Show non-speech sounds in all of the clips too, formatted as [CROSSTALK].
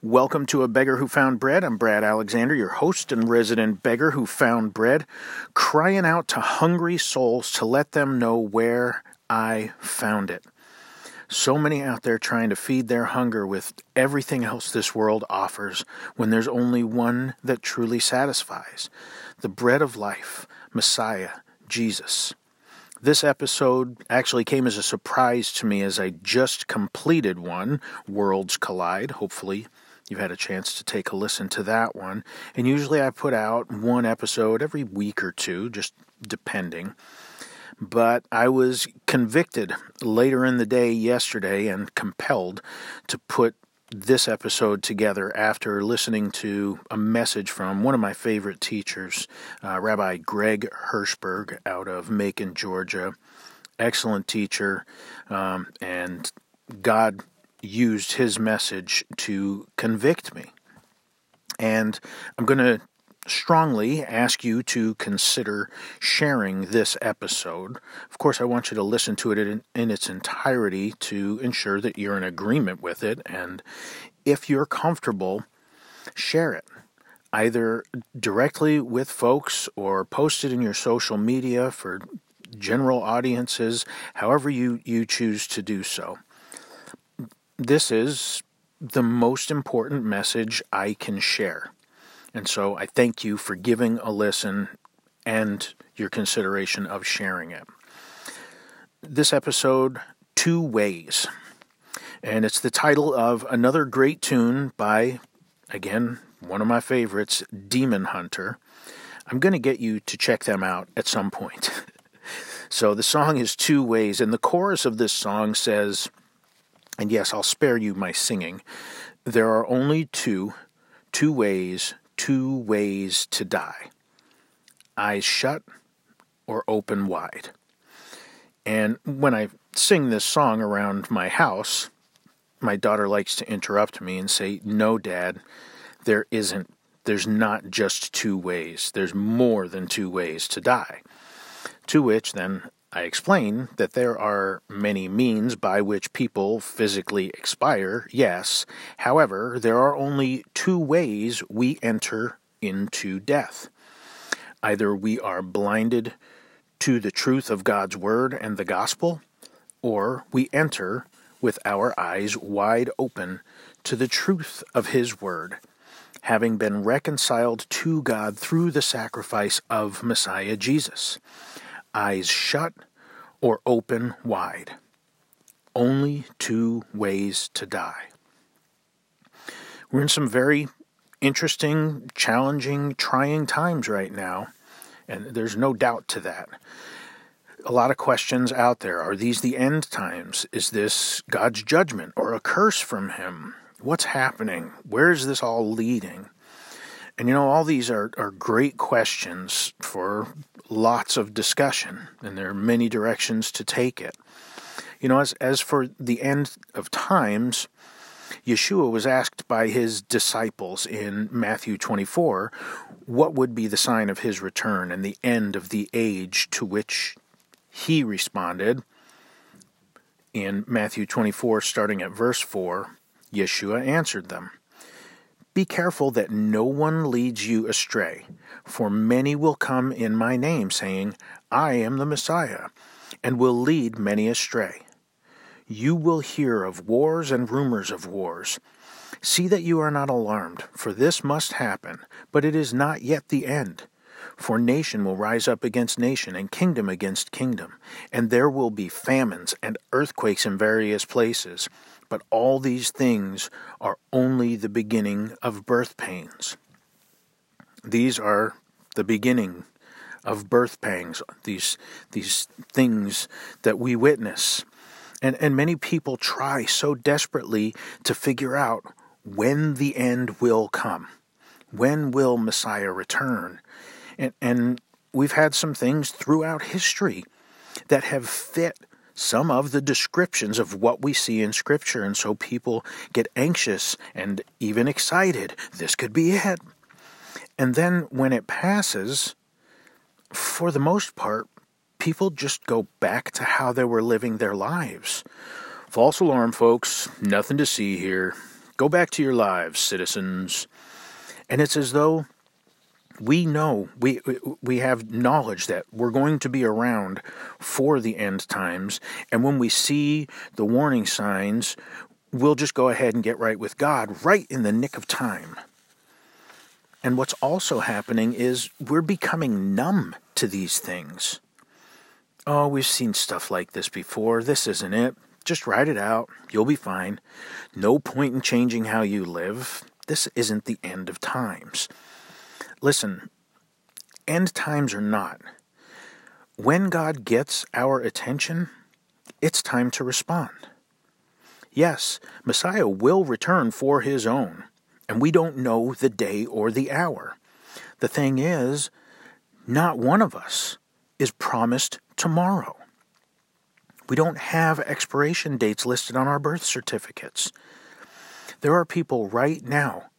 Welcome to A Beggar Who Found Bread. I'm Brad Alexander, your host and resident beggar who found bread, crying out to hungry souls to let them know where I found it. So many out there trying to feed their hunger with everything else this world offers when there's only one that truly satisfies the bread of life, Messiah, Jesus. This episode actually came as a surprise to me as I just completed one, Worlds Collide. Hopefully, you've had a chance to take a listen to that one. And usually I put out one episode every week or two, just depending. But I was convicted later in the day yesterday and compelled to put this episode together after listening to a message from one of my favorite teachers, uh, Rabbi Greg Hershberg out of Macon, Georgia. Excellent teacher, um, and God used his message to convict me. And I'm going to strongly ask you to consider sharing this episode. Of course, I want you to listen to it in, in, its entirety to ensure that you're in agreement with it. And if you're comfortable, share it. Either directly with folks or post it in your social media for general audiences, however you, you choose to do so. This is the most important message I can share. And so I thank you for giving a listen and your consideration of sharing it. This episode, Two Ways. And it's the title of another great tune by, again, one of my favorites, Demon Hunter. I'm going to get you to check them out at some point. [LAUGHS] so the song is Two Ways, and the chorus of this song says, and yes, I'll spare you my singing, there are only two, two ways two ways to die eyes shut or open wide. And when I sing this song around my house, my daughter likes to interrupt me and say, No, Dad, there isn't. There's not just two ways. There's more than two ways to die. To which then I explain that there are many means by which people physically expire, yes. However, there are only two ways we enter into death. Either we are blinded to the truth of God's Word and the gospel, or we enter with our eyes wide open to the truth of His Word, having been reconciled to God through the sacrifice of Messiah Jesus eyes shut or open wide. Only two ways to die. We're in some very interesting, challenging, trying times right now, and there's no doubt to that. A lot of questions out there. Are these the end times? Is this God's judgment or a curse from Him? What's happening? Where is this all leading? And you know, all these are, are great questions for lots of discussion, and there are many directions to take it. You know, as, as for the end of times, Yeshua was asked by his disciples in Matthew 24 what would be the sign of his return and the end of the age, to which he responded in Matthew 24, starting at verse 4. Yeshua answered them. Be careful that no one leads you astray, for many will come in my name, saying, I am the Messiah, and will lead many astray. You will hear of wars and rumors of wars. See that you are not alarmed, for this must happen, but it is not yet the end. For nation will rise up against nation, and kingdom against kingdom, and there will be famines and earthquakes in various places. But all these things are only the beginning of birth pains. These are the beginning of birth pangs, these, these things that we witness. And, and many people try so desperately to figure out when the end will come. When will Messiah return? And, and we've had some things throughout history that have fit some of the descriptions of what we see in Scripture, and so people get anxious and even excited. This could be it. And then when it passes, for the most part, people just go back to how they were living their lives. False alarm, folks. Nothing to see here. Go back to your lives, citizens. And it's as though we know we we have knowledge that we're going to be around for the end times and when we see the warning signs we'll just go ahead and get right with God right in the nick of time and what's also happening is we're becoming numb to these things oh we've seen stuff like this before this isn't it just write it out. You'll be fine. No point in changing how you live. This isn't the end of times. Listen, end times or not, when God gets our attention, it's time to respond. Yes, Messiah will return for his own, and we don't know the day or the hour. The thing is, not one of us is promised tomorrow. We don't have expiration dates listed on our birth certificates. There are people right now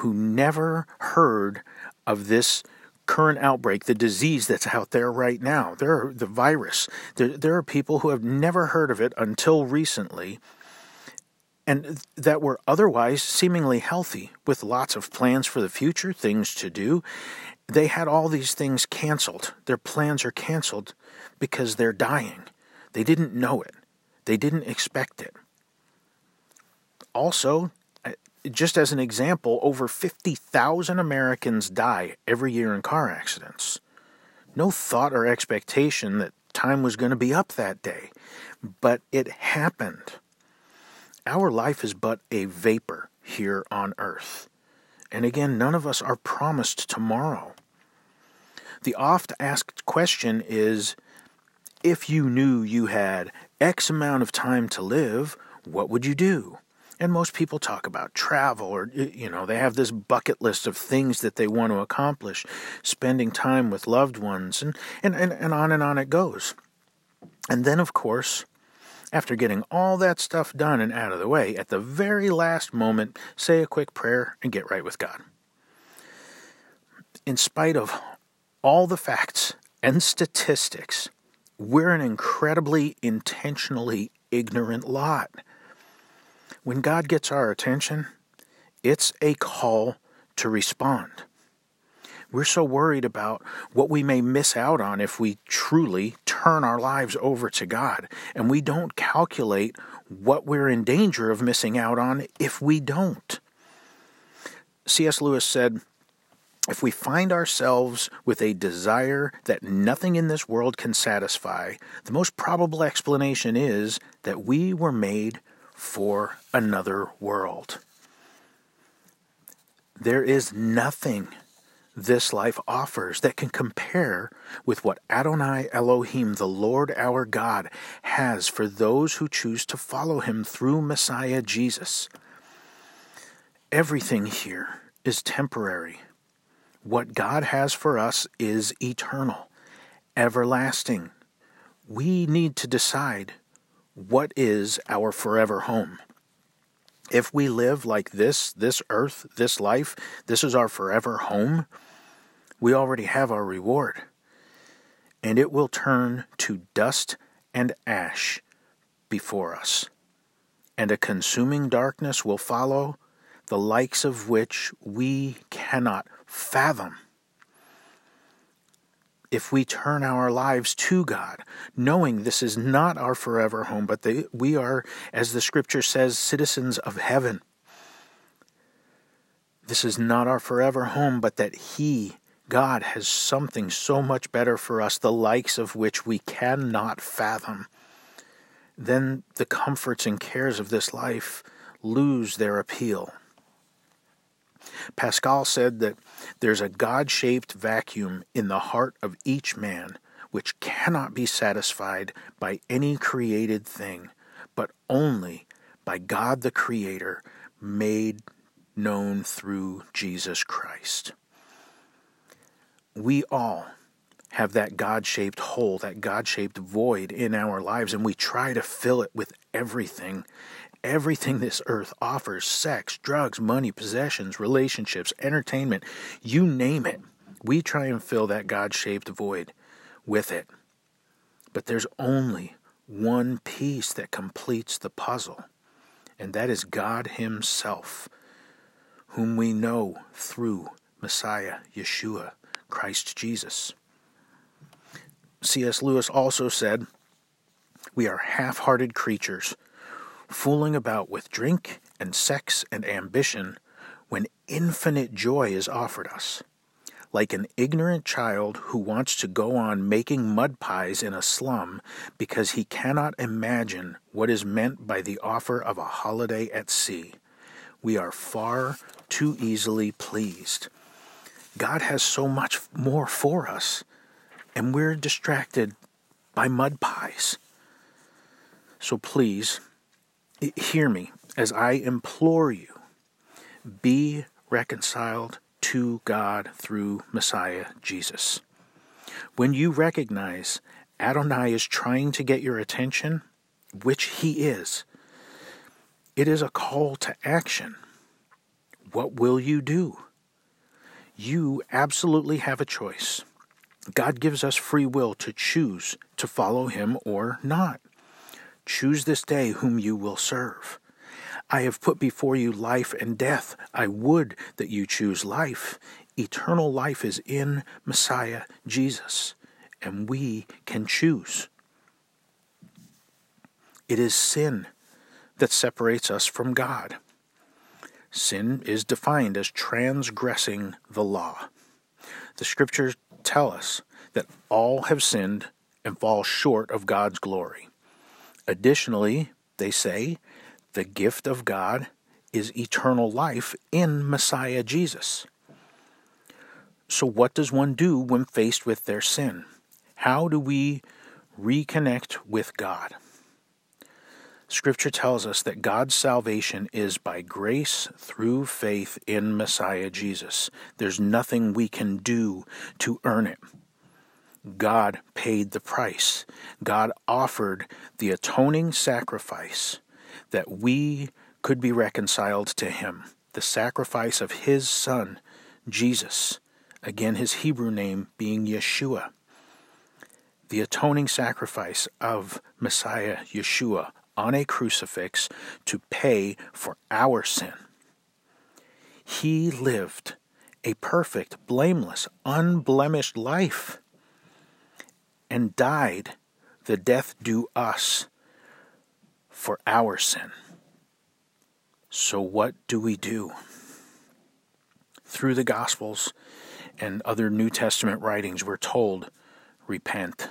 who never heard of this current outbreak, the disease that's out there right now. There are the virus. There, there are people who have never heard of it until recently and that were otherwise seemingly healthy with lots of plans for the future, things to do. They had all these things canceled. Their plans are canceled because they're dying. They didn't know it, they didn't expect it. Also, just as an example, over 50,000 Americans die every year in car accidents. No thought or expectation that time was going to be up that day, but it happened. Our life is but a vapor here on earth. And again, none of us are promised tomorrow. The oft asked question is if you knew you had X amount of time to live, what would you do? And most people talk about travel, or, you know, they have this bucket list of things that they want to accomplish, spending time with loved ones, and, and, and, and on and on it goes. And then, of course, after getting all that stuff done and out of the way, at the very last moment, say a quick prayer and get right with God. In spite of all the facts and statistics, we're an incredibly intentionally ignorant lot. When God gets our attention, it's a call to respond. We're so worried about what we may miss out on if we truly turn our lives over to God, and we don't calculate what we're in danger of missing out on if we don't. C.S. Lewis said, if we find ourselves with a desire that nothing in this world can satisfy, the most probable explanation is that we were made for another world. There is nothing this life offers that can compare with what Adonai Elohim, the Lord our God, has for those who choose to follow him through Messiah Jesus. Everything here is temporary what God has for us is eternal, everlasting. We need to decide what is our forever home. If we live like this, this earth, this life, this is our forever home, we already have our reward. And it will turn to dust and ash before us. And a consuming darkness will follow, the likes of which we cannot fathom. If we turn our lives to God, knowing this is not our forever home, but that we are, as the scripture says, citizens of heaven. This is not our forever home, but that He, God, has something so much better for us, the likes of which we cannot fathom. Then the comforts and cares of this life lose their appeal. Pascal said that there's a God shaped vacuum in the heart of each man which cannot be satisfied by any created thing, but only by God the Creator made known through Jesus Christ. We all have that God shaped hole, that God shaped void in our lives, and we try to fill it with everything everything this earth offers sex, drugs, money, possessions, relationships, entertainment you name it. We try and fill that God shaped void with it. But there's only one piece that completes the puzzle, and that is God Himself, whom we know through Messiah, Yeshua, Christ Jesus. C.S. Lewis also said, We are half hearted creatures, fooling about with drink and sex and ambition when infinite joy is offered us like an ignorant child who wants to go on making mud pies in a slum because he cannot imagine what is meant by the offer of a holiday at sea. We are far too easily pleased. God has so much more for us, and we're distracted by mud pies. So please, hear me as I implore you be reconciled to God through Messiah Jesus. When you recognize Adonai is trying to get your attention, which he is, it is a call to action. What will you do? You absolutely have a choice. God gives us free will to choose to follow him or not. Choose this day whom you will serve. I have put before you life and death. I would that you choose life. Eternal life is in Messiah Jesus, and we can choose. It is sin that separates us from God. Sin is defined as transgressing the law. The scriptures tell us that all have sinned and fall short of God's glory. Additionally, they say the gift of God is eternal life in Messiah Jesus. So, what does one do when faced with their sin? How do we reconnect with God? Scripture tells us that God's salvation is by grace through faith in Messiah Jesus. There's nothing we can do to earn it. God paid the price. God offered the atoning sacrifice that we could be reconciled to him. The sacrifice of his son, Jesus, again his Hebrew name being Yeshua. The atoning sacrifice of Messiah Yeshua on a crucifix to pay for our sin. He lived a perfect, blameless, unblemished life and died the death due us for our sin. So, what do we do? Through the Gospels and other New Testament writings, we're told repent.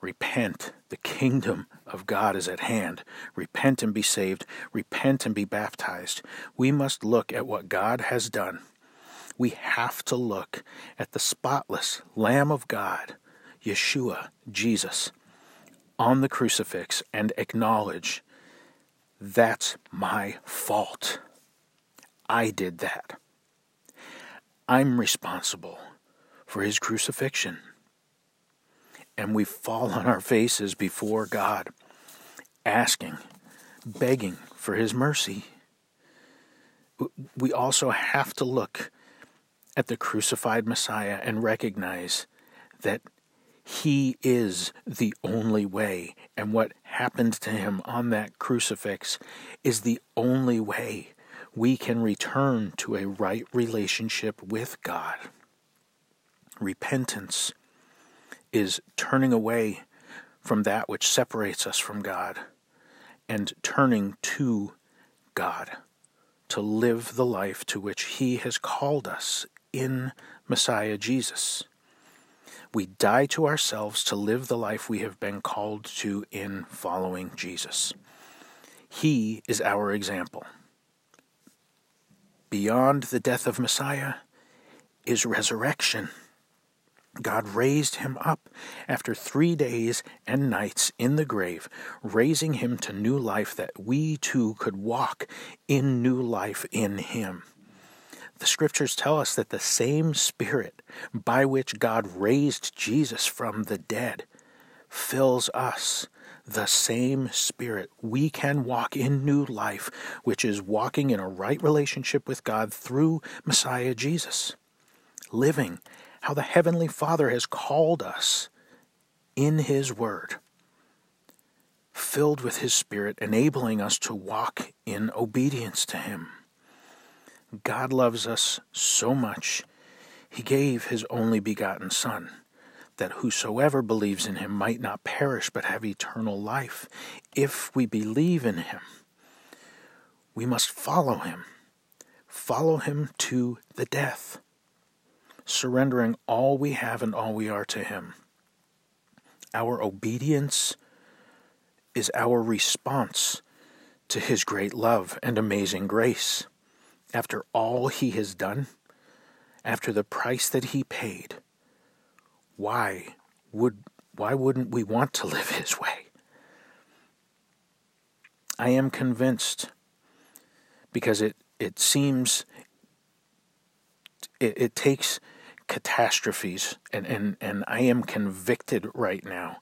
Repent. The kingdom of God is at hand. Repent and be saved. Repent and be baptized. We must look at what God has done. We have to look at the spotless Lamb of God, Yeshua, Jesus, on the crucifix and acknowledge that's my fault. I did that. I'm responsible for his crucifixion. And we fall on our faces before God, asking, begging for his mercy. We also have to look at the crucified Messiah and recognize that he is the only way. And what happened to him on that crucifix is the only way we can return to a right relationship with God. Repentance is turning away from that which separates us from God and turning to God to live the life to which He has called us in Messiah Jesus. We die to ourselves to live the life we have been called to in following Jesus. He is our example. Beyond the death of Messiah is resurrection. God raised him up after three days and nights in the grave, raising him to new life that we too could walk in new life in him. The scriptures tell us that the same Spirit by which God raised Jesus from the dead fills us. The same Spirit. We can walk in new life, which is walking in a right relationship with God through Messiah Jesus. Living how the Heavenly Father has called us in His Word. filled with His Spirit, enabling us to walk in obedience to Him. God loves us so much, He gave His only begotten Son, that whosoever believes in Him might not perish but have eternal life. If we believe in Him, we must follow Him, follow Him to the death, surrendering all we have and all we are to Him. Our obedience is our response to His great love and amazing grace. After all He has done, after the price that He paid, why would why wouldn't we want to live [LAUGHS] His way? I am convinced because it it seems it, it takes catastrophes and, and, and I am convicted right now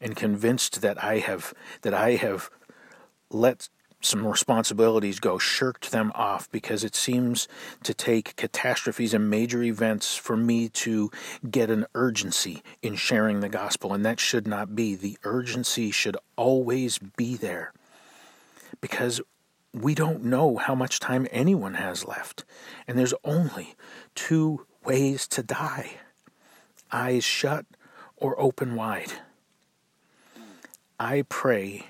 and convinced that I have that I have let some responsibilities go, shirked them off because it seems to take catastrophes and major events for me to get an urgency in sharing the gospel, and that should not be. The urgency should always be there because we don't know how much time anyone has left, and there's only two ways to die eyes shut or open wide. I pray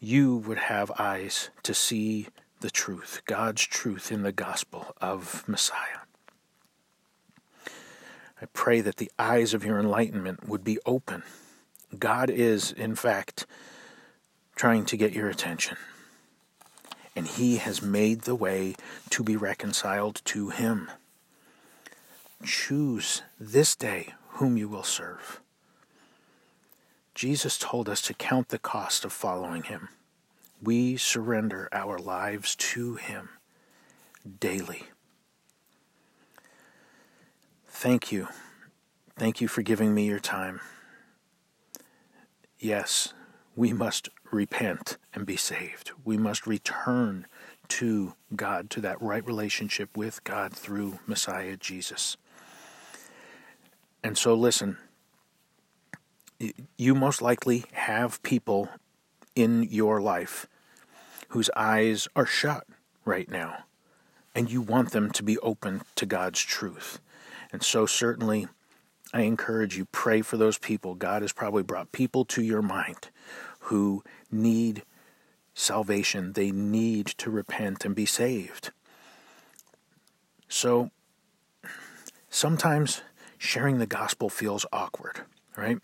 you would have eyes to see the truth, God's truth in the gospel of Messiah. I pray that the eyes of your enlightenment would be open. God is, in fact, trying to get your attention. And He has made the way to be reconciled to Him. Choose this day whom you will serve. Jesus told us to count the cost of following Him. We surrender our lives to Him daily. Thank you. Thank you for giving me your time. Yes, we must repent and be saved. We must return to God, to that right relationship with God through Messiah Jesus. And so, listen, you most likely have people in your life whose eyes are shut right now, and you want them to be open to God's truth. And so, certainly, I encourage you, pray for those people. God has probably brought people to your mind who need salvation, they need to repent and be saved. So, sometimes sharing the gospel feels awkward, right?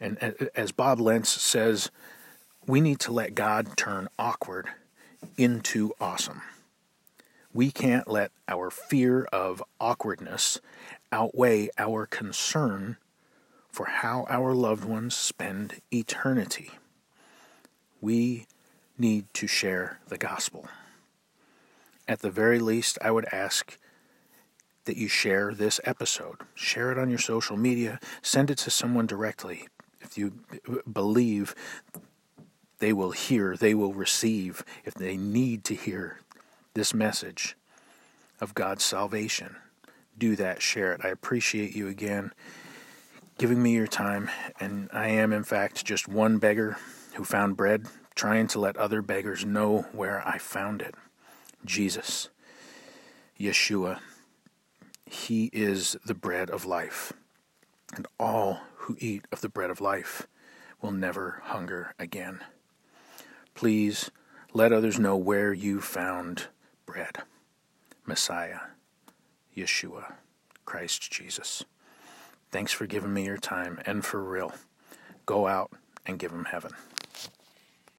And as Bob Lentz says, we need to let God turn awkward into awesome. We can't let our fear of awkwardness outweigh our concern for how our loved ones spend eternity. We need to share the gospel. At the very least, I would ask that you share this episode. Share it on your social media, send it to someone directly if you believe they will hear, they will receive, if they need to hear this message of God's salvation, do that, share it. I appreciate you again giving me your time, and I am, in fact, just one beggar who found bread, trying to let other beggars know where I found it. Jesus, Yeshua, He is the bread of life, and all who eat of the bread of life will never hunger again. Please let others know where you found bread. Messiah, Yeshua, Christ Jesus. Thanks for giving me your time and for real. Go out and give them heaven.